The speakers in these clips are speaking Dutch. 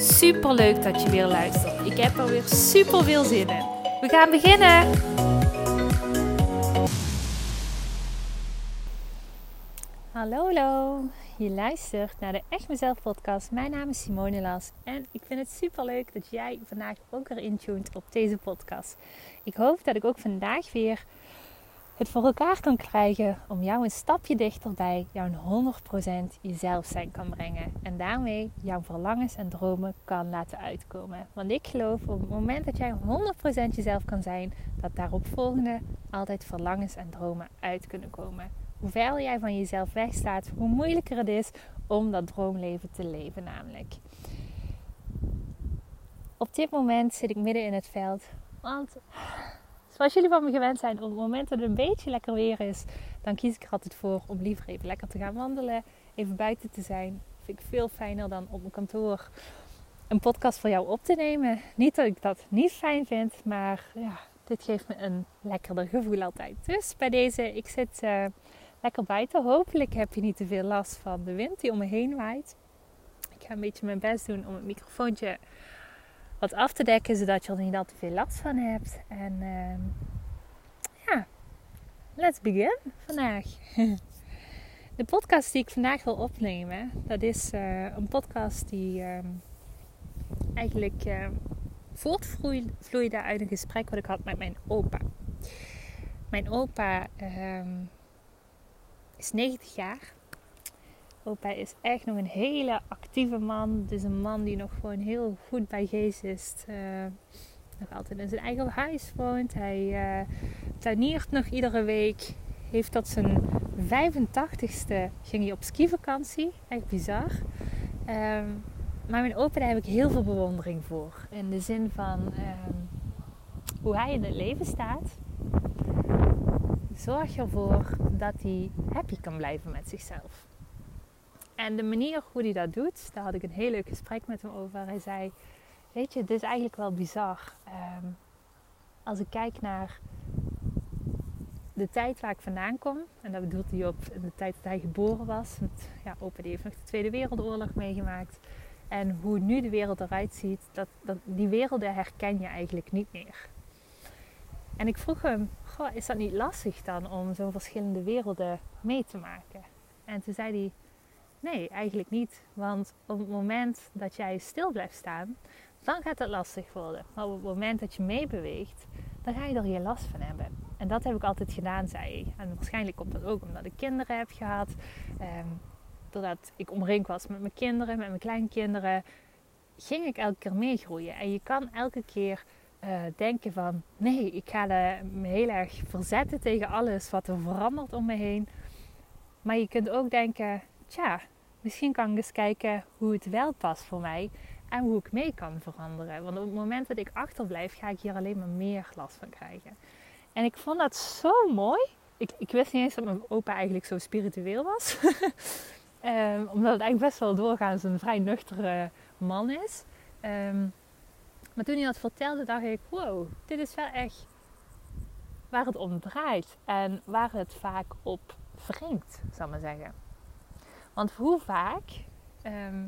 Super leuk dat je weer luistert. Ik heb er weer super veel zin in. We gaan beginnen. Hallo, hallo. Je luistert naar de Echt Mezelf podcast. Mijn naam is Simone Las en ik vind het super leuk dat jij vandaag ook erin tuned op deze podcast. Ik hoop dat ik ook vandaag weer het voor elkaar kan krijgen om jou een stapje dichterbij jouw 100% jezelf zijn kan brengen. En daarmee jouw verlangens en dromen kan laten uitkomen. Want ik geloof op het moment dat jij 100% jezelf kan zijn, dat daarop volgende altijd verlangens en dromen uit kunnen komen. Hoe verder jij van jezelf wegstaat, hoe moeilijker het is om dat droomleven te leven namelijk. Op dit moment zit ik midden in het veld, want Zoals jullie van me gewend zijn, op het moment dat het een beetje lekker weer is, dan kies ik er altijd voor om liever even lekker te gaan wandelen, even buiten te zijn. vind ik veel fijner dan op mijn kantoor een podcast voor jou op te nemen. Niet dat ik dat niet fijn vind, maar ja, dit geeft me een lekkerder gevoel altijd. Dus bij deze, ik zit uh, lekker buiten. Hopelijk heb je niet te veel last van de wind die om me heen waait. Ik ga een beetje mijn best doen om het microfoontje wat af te dekken, zodat je er niet al te veel last van hebt. En uh, ja, let's begin vandaag. De podcast die ik vandaag wil opnemen, dat is uh, een podcast die uh, eigenlijk uh, voortvloeide uit een gesprek wat ik had met mijn opa. Mijn opa ehm, is 90 jaar Opa is echt nog een hele actieve man. Is een man die nog gewoon heel goed bij geest is. Uh, nog altijd in zijn eigen huis woont. Hij uh, tuiniert nog iedere week. Heeft tot zijn 85ste ging hij op skivakantie. Echt bizar. Ehm, maar mijn opa, daar heb ik heel veel bewondering voor. In de zin van ehm, hoe hij in het leven staat. Zorg ervoor dat hij happy kan blijven met zichzelf. En de manier hoe hij dat doet, daar had ik een heel leuk gesprek met hem over. Hij zei: Weet je, dit is eigenlijk wel bizar. Ehm, als ik kijk naar de tijd waar ik vandaan kom, en dat bedoelt hij op de tijd dat hij geboren was. Want ja, opa die heeft nog de Tweede Wereldoorlog meegemaakt. En hoe nu de wereld eruit ziet, dat, dat, die werelden herken je eigenlijk niet meer. En ik vroeg hem, goh, is dat niet lastig dan om zo'n verschillende werelden mee te maken? En toen zei hij, Nee, eigenlijk niet. Want op het moment dat jij stil blijft staan, dan gaat het lastig worden. Maar op het moment dat je meebeweegt, dan ga je er geen last van hebben. En dat heb ik altijd gedaan, zei hij. En waarschijnlijk komt dat ook omdat ik kinderen heb gehad. Ehm, doordat ik omringd was met mijn kinderen, met mijn kleinkinderen, ging ik elke keer meegroeien. En je kan elke keer uh, denken van... Nee, ik ga me heel erg verzetten tegen alles wat er verandert om me heen. Maar je kunt ook denken tja, misschien kan ik eens kijken hoe het wel past voor mij en hoe ik mee kan veranderen. Want op het moment dat ik achterblijf, ga ik hier alleen maar meer last van krijgen. En ik vond dat zo mooi. Ik, ik wist niet eens dat mijn opa eigenlijk zo spiritueel was. um, omdat het eigenlijk best wel doorgaans een vrij nuchtere man is. Um, maar toen hij dat vertelde, dacht ik: wow, dit is wel echt waar het om draait. En waar het vaak op wringt, zal ik maar zeggen. Want hoe vaak ehm,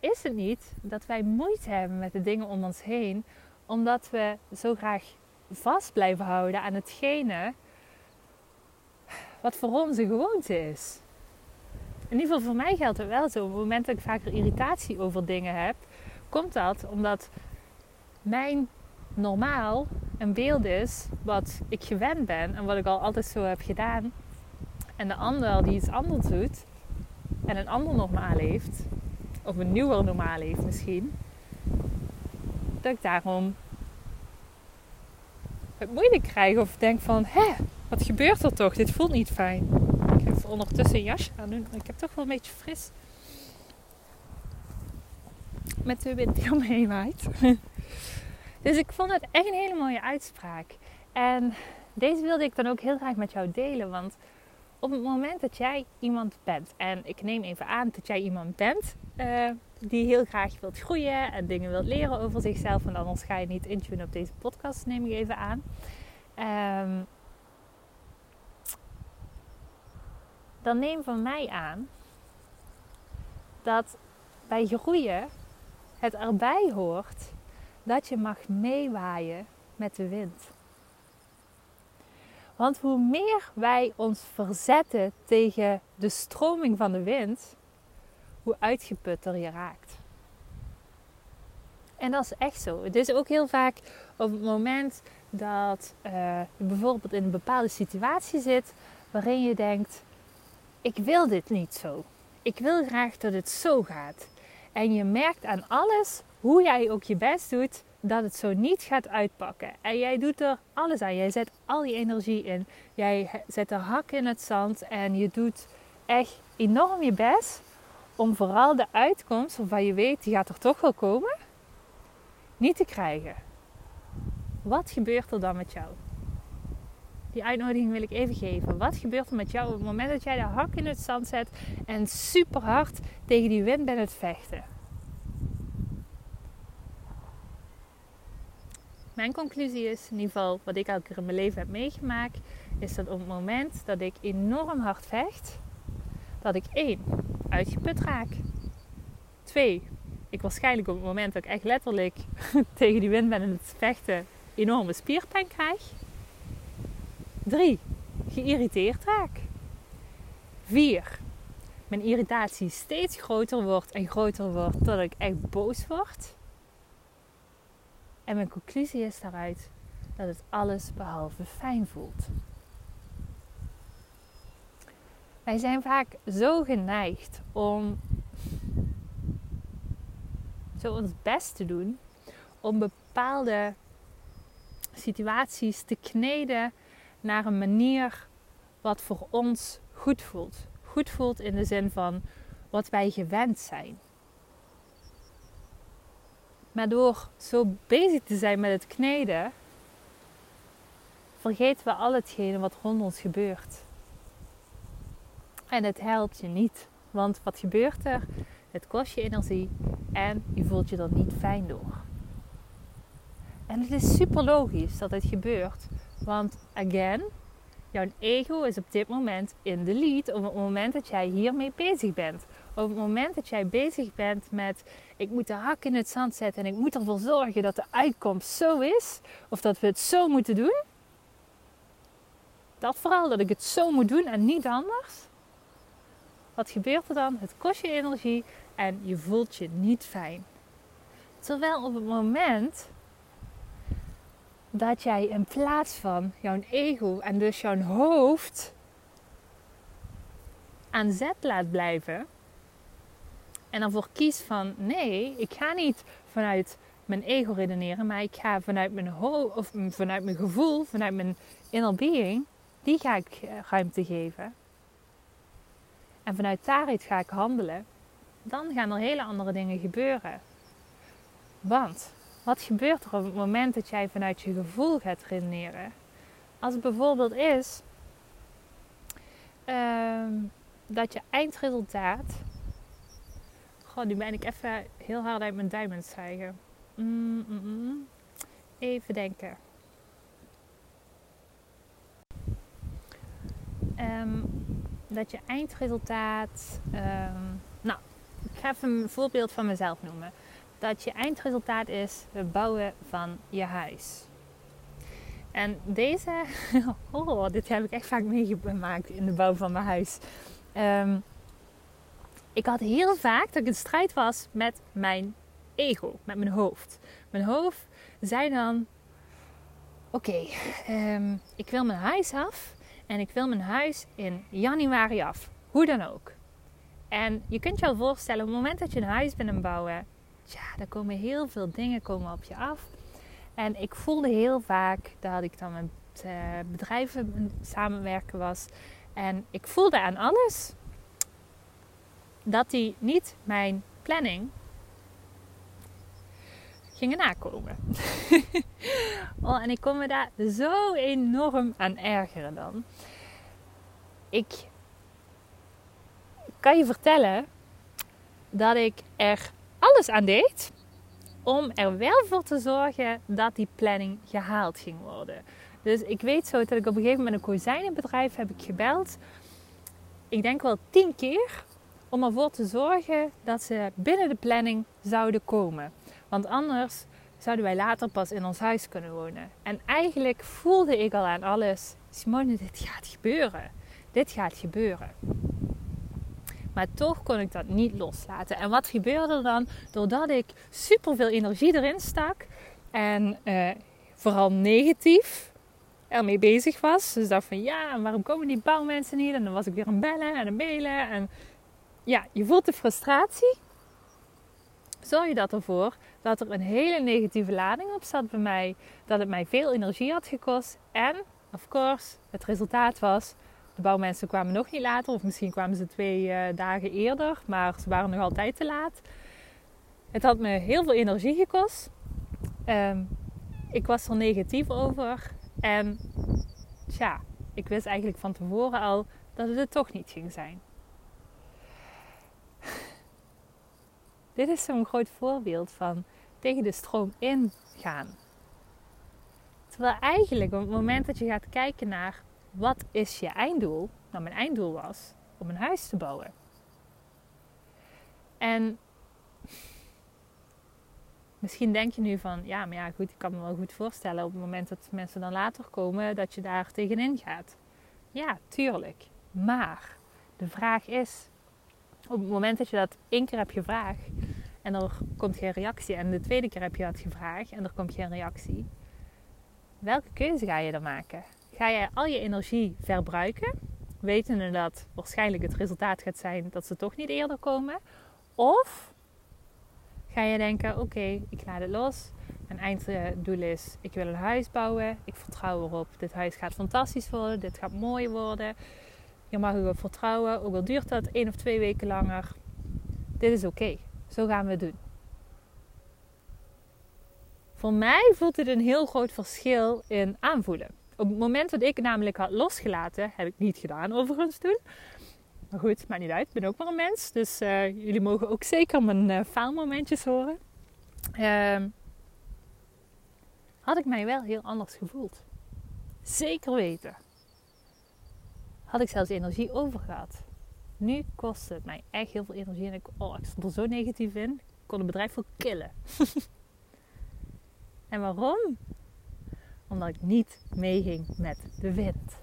is het niet dat wij moeite hebben met de dingen om ons heen, omdat we zo graag vast blijven houden aan hetgene wat voor ons een gewoonte is. In ieder geval voor mij geldt het wel zo. Op het moment dat ik vaker irritatie over dingen heb, komt dat omdat mijn normaal een beeld is wat ik gewend ben en wat ik al altijd zo heb gedaan. En de ander die iets anders doet, en een ander normaal heeft, of een nieuwer normaal heeft misschien, dat ik daarom het moeilijk krijg of denk van, hé, wat gebeurt er toch? Dit voelt niet fijn. Ik heb ondertussen een jasje aan doen, ik heb toch wel een beetje fris. met de wind die om me heen waait. dus ik vond het echt een hele mooie uitspraak. En deze wilde ik dan ook heel graag met jou delen. Want op het moment dat jij iemand bent, en ik neem even aan dat jij iemand bent uh, die heel graag wilt groeien en dingen wilt leren over zichzelf, en anders ga je niet intunen op deze podcast, neem ik even aan. Um, dan neem van mij aan dat bij groeien het erbij hoort dat je mag meewaaien met de wind. Want hoe meer wij ons verzetten tegen de stroming van de wind, hoe uitgeputter je raakt. En dat is echt zo. Het is ook heel vaak op het moment dat uh, je bijvoorbeeld in een bepaalde situatie zit waarin je denkt: ik wil dit niet zo. Ik wil graag dat het zo gaat. En je merkt aan alles, hoe jij ook je best doet, dat het zo niet gaat uitpakken. En jij doet er alles aan. Jij zet al die energie in. Jij zet de hak in het zand en je doet echt enorm je best om vooral de uitkomst waarvan je weet, die gaat er toch wel komen, niet te krijgen. Wat gebeurt er dan met jou? Die uitnodiging wil ik even geven. Wat gebeurt er met jou op het moment dat jij de hak in het zand zet en super hard tegen die wind bent het vechten? Mijn conclusie is, in ieder geval wat ik elke keer in mijn leven heb meegemaakt, is dat op het moment dat ik enorm hard vecht, dat ik één, uitgeput raak. Twee, ik waarschijnlijk op het moment dat ik echt letterlijk tegen die wind ben in het vechten, enorme spierpijn krijg. 3. Geïrriteerd raak. 4. Mijn irritatie steeds groter wordt en groter wordt totdat ik echt boos word. En mijn conclusie is daaruit dat het alles behalve fijn voelt. Wij zijn vaak zo geneigd om zo ons best te doen om bepaalde situaties te kneden naar een manier wat voor ons goed voelt. Goed voelt in de zin van wat wij gewend zijn. Maar door zo bezig te zijn met het kneden, vergeten we al hetgene wat rond ons gebeurt. En het helpt je niet. Want wat gebeurt er? Het kost je energie en je voelt je er niet fijn door. En het is super logisch dat het gebeurt, want again, jouw ego is op dit moment in de lead op het moment dat jij hiermee bezig bent. Op het moment dat jij bezig bent met ik moet de hak in het zand zetten en ik moet ervoor zorgen dat de uitkomst zo is, of dat we het zo moeten doen. Dat vooral, dat ik het zo moet doen en niet anders. Wat gebeurt er dan? Het kost je energie en je voelt je niet fijn. Terwijl op het moment dat jij in plaats van jouw ego en dus jouw hoofd aan zet laat blijven en ervoor kiest van nee, ik ga niet vanuit mijn ego redeneren, maar ik ga vanuit mijn of vanuit mijn gevoel, vanuit mijn inner being, die ga ik eh, ruimte geven. En vanuit daaruit ga ik handelen. Dan gaan er hele andere dingen gebeuren. Want wat gebeurt er op het moment dat jij vanuit je gevoel gaat redeneren? Als het bijvoorbeeld is ehm, dat je eindresultaat. Goh, nu ben ik even heel hard uit mijn duim aan mm, mm, mm, even denken. Um, dat je eindresultaat. Ehm, nou, ik ga even een voorbeeld van mezelf noemen dat je eindresultaat is het bouwen van je huis. En deze, oh, dit heb ik echt vaak meegemaakt in de bouw van mijn huis. Ehm, ik had heel vaak dat ik in strijd was met mijn ego, met mijn hoofd. Mijn hoofd zei dan: Oké, ehm, ik wil mijn huis af en ik wil mijn huis in januari af. Hoe dan ook. En je kunt je al voorstellen, op het moment dat je een huis bent aan bouwen, ja, er komen heel veel dingen komen op je af. En ik voelde heel vaak dat ik dan met uh, bedrijven samenwerken was. En ik voelde aan alles dat die niet mijn planning gingen nakomen. oh, en ik kon me daar zo enorm aan ergeren dan. Ik kan je vertellen dat ik er alles aan deed om er wel voor te zorgen dat die planning gehaald ging worden. Dus ik weet zo dat ik op een gegeven moment een kozijnenbedrijf heb gebeld. Ik denk wel tien keer om ervoor te zorgen dat ze binnen de planning zouden komen. Want anders zouden wij later pas in ons huis kunnen wonen. En eigenlijk voelde ik al aan alles: Simone, dit gaat gebeuren. Dit gaat gebeuren. Maar toch kon ik dat niet loslaten. En wat gebeurde er dan? Doordat ik super veel energie erin stak en uh, vooral negatief ermee bezig was. Dus dacht van ja, waarom komen die bouwmensen niet? En dan was ik weer aan bellen en aan mailen. En ja, je voelt de frustratie. Zorg je dat ervoor dat er een hele negatieve lading op zat bij mij. Dat het mij veel energie had gekost. En, of course, het resultaat was de bouwmensen kwamen nog niet later, of misschien kwamen ze twee uh, dagen eerder, maar ze waren nog altijd te laat. Het had me heel veel energie gekost. Um, ik was er negatief over. En tja, ik wist eigenlijk van tevoren al dat het het toch niet ging zijn. Dit is zo'n groot voorbeeld van tegen de stroom ingaan. Terwijl eigenlijk op het moment dat je gaat kijken naar wat is je einddoel? Nou, mijn einddoel was om een huis te bouwen. En misschien denk je nu van, ja, maar ja, goed, ik kan me wel goed voorstellen op het moment dat mensen dan later komen, dat je daar tegenin gaat. Ja, tuurlijk. Maar de vraag is, op het moment dat je dat één keer hebt gevraagd en er komt geen reactie, en de tweede keer heb je dat gevraagd en er komt geen reactie, welke keuze ga je dan maken? ga je al je energie verbruiken, wetende dat waarschijnlijk het resultaat gaat zijn dat ze toch niet eerder komen? Of ga je denken: oké, ik laat het los. Mijn einddoel is: ik wil een huis bouwen. Ik vertrouw erop. Dit huis gaat fantastisch worden. Dit gaat mooi worden. Je mag erop vertrouwen. Ook al duurt dat één of twee weken langer. Dit is oké. Zo gaan we het doen. Voor mij voelt het een heel groot verschil in aanvoelen. Op het moment dat ik namelijk had losgelaten, heb ik niet gedaan overigens toen. Maar goed, maakt niet uit. Ik ben ook maar een mens. Dus uh, jullie mogen ook zeker mijn uh, faalmomentjes horen. Uh, had ik mij wel heel anders gevoeld. Zeker weten. Had ik zelfs energie over gehad. Nu kost het mij echt heel veel energie. En ik, oh, ik stond er zo negatief in. Ik kon het bedrijf wel killen. en waarom? omdat ik niet meeging met de wind.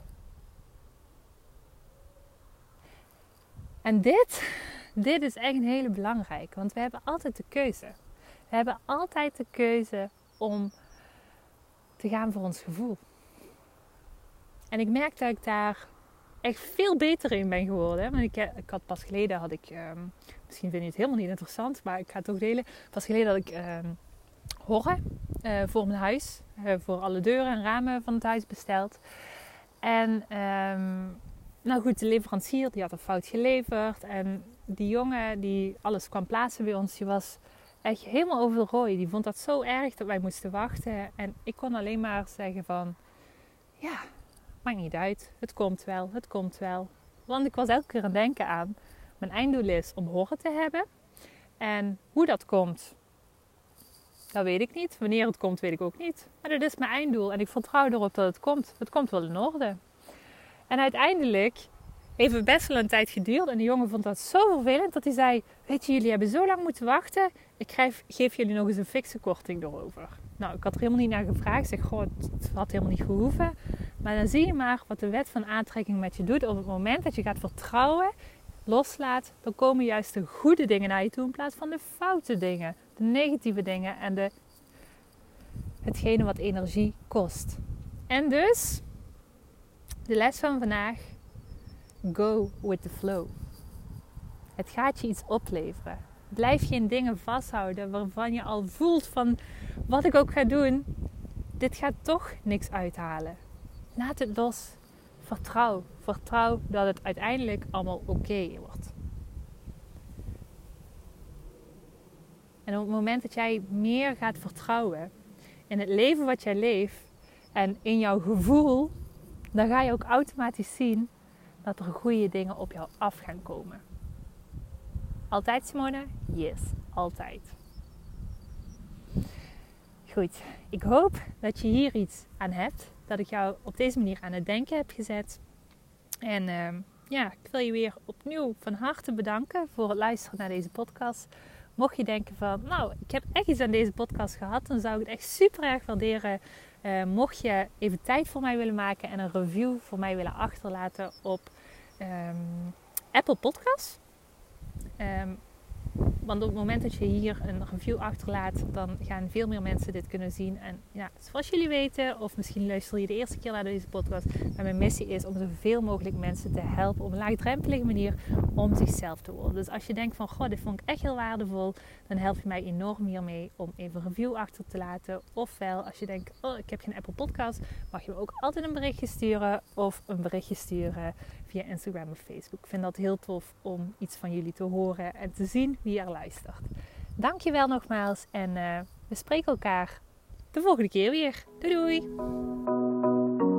En dit, dit is echt een hele belangrijke, want we hebben altijd de keuze. We hebben altijd de keuze om te gaan voor ons gevoel. En ik merk dat ik daar echt veel beter in ben geworden. Want ik, ik had pas geleden had ik, um, misschien vind je het helemaal niet interessant, maar ik ga het toch delen. Pas geleden had ik um, voor mijn huis. Uh, voor alle deuren en ramen van het huis besteld. En um, nou goed, de leverancier die had een fout geleverd. En die jongen die alles kwam plaatsen bij ons, die was echt helemaal over de rooi. Die vond dat zo erg dat wij moesten wachten. En ik kon alleen maar zeggen van, ja, maakt niet uit. Het komt wel, het komt wel. Want ik was elke keer aan het denken aan, mijn einddoel is om horen te hebben. En hoe dat komt, dat weet ik niet. Wanneer het komt, weet ik ook niet. Maar dat is mijn einddoel en ik vertrouw erop dat het komt. Het komt wel in orde. En uiteindelijk heeft het best wel een tijd geduurd. En de jongen vond dat zo vervelend dat hij zei: Weet je, jullie hebben zo lang moeten wachten. Ik geef, jullie nog eens een fikse korting erover. Nou, ik had er helemaal niet naar gevraagd. Ik zeg: Goh, het had helemaal niet gehoeven. Maar dan zie je maar wat de wet van aantrekking met je doet. Op het moment dat je gaat vertrouwen, loslaat, dan komen juist de goede dingen naar je toe in plaats van de foute dingen de negatieve dingen en de, hetgene wat energie kost. En dus, de les van vandaag, go with the flow. Het gaat je iets opleveren. Blijf je in dingen vasthouden waarvan je al voelt van wat ik ook ga doen, dit gaat toch niks uithalen. Laat het los. Vertrouw. Vertrouw dat het uiteindelijk allemaal oké wordt. En op het moment dat jij meer gaat vertrouwen in het leven wat jij leeft en in jouw gevoel, dan ga je ook automatisch zien dat er goede dingen op jou af gaan komen. Altijd Simone? Yes, altijd. Goed, ik hoop dat je hier iets aan hebt. Dat ik jou op deze manier aan het denken heb gezet. En uh, ja, ik wil je weer opnieuw van harte bedanken voor het luisteren naar deze podcast. Mocht je denken van, nou, ik heb echt iets aan deze podcast gehad, dan zou ik het echt super erg waarderen. Uh, mocht je even tijd voor mij willen maken en een review voor mij willen achterlaten op um, Apple Podcasts. Um, want op het moment dat je hier een review achterlaat, dan gaan veel meer mensen dit kunnen zien. En ja, zoals jullie weten, of misschien luister je de eerste keer naar deze podcast, maar mijn missie is om zoveel mogelijk mensen te helpen op een laagdrempelige manier om zichzelf te worden. Dus als je denkt van, goh, dit vond ik echt heel waardevol, dan help je mij enorm hiermee om even een review achter te laten. Ofwel, als je denkt, oh, ik heb geen Apple Podcast, mag je me ook altijd een berichtje sturen of een berichtje sturen via Instagram of Facebook. Ik vind dat heel tof om iets van jullie te horen en te zien wie er luistert. Dankjewel nogmaals en uh, we spreken elkaar de volgende keer weer. Doei doei!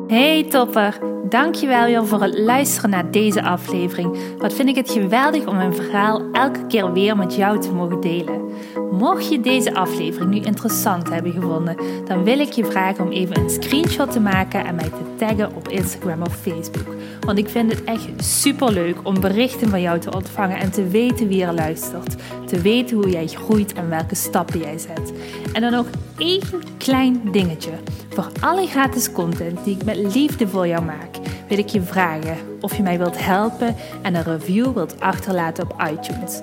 Hey topper, dankjewel weer voor het luisteren naar deze aflevering. Wat vind ik het geweldig om mijn verhaal elke keer weer met jou te mogen delen. Mocht je deze aflevering nu interessant hebben gevonden, dan wil ik je vragen om even een screenshot te maken en mij te taggen op Instagram of Facebook. Want ik vind het echt super leuk om berichten van jou te ontvangen en te weten wie er luistert. Te weten hoe jij groeit en welke stappen jij zet. En dan nog één klein dingetje. Voor alle gratis content die ik met liefde voor jou maak, wil ik je vragen of je mij wilt helpen en een review wilt achterlaten op iTunes.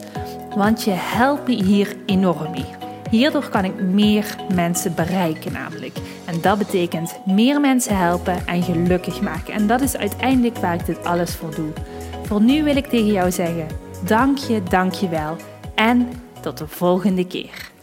Want je helpt me hier enorm mee. Hierdoor kan ik meer mensen bereiken namelijk. En dat betekent meer mensen helpen en gelukkig maken. En dat is uiteindelijk waar ik dit alles voor doe. Voor nu wil ik tegen jou zeggen: dank je, dank je wel. En tot de volgende keer.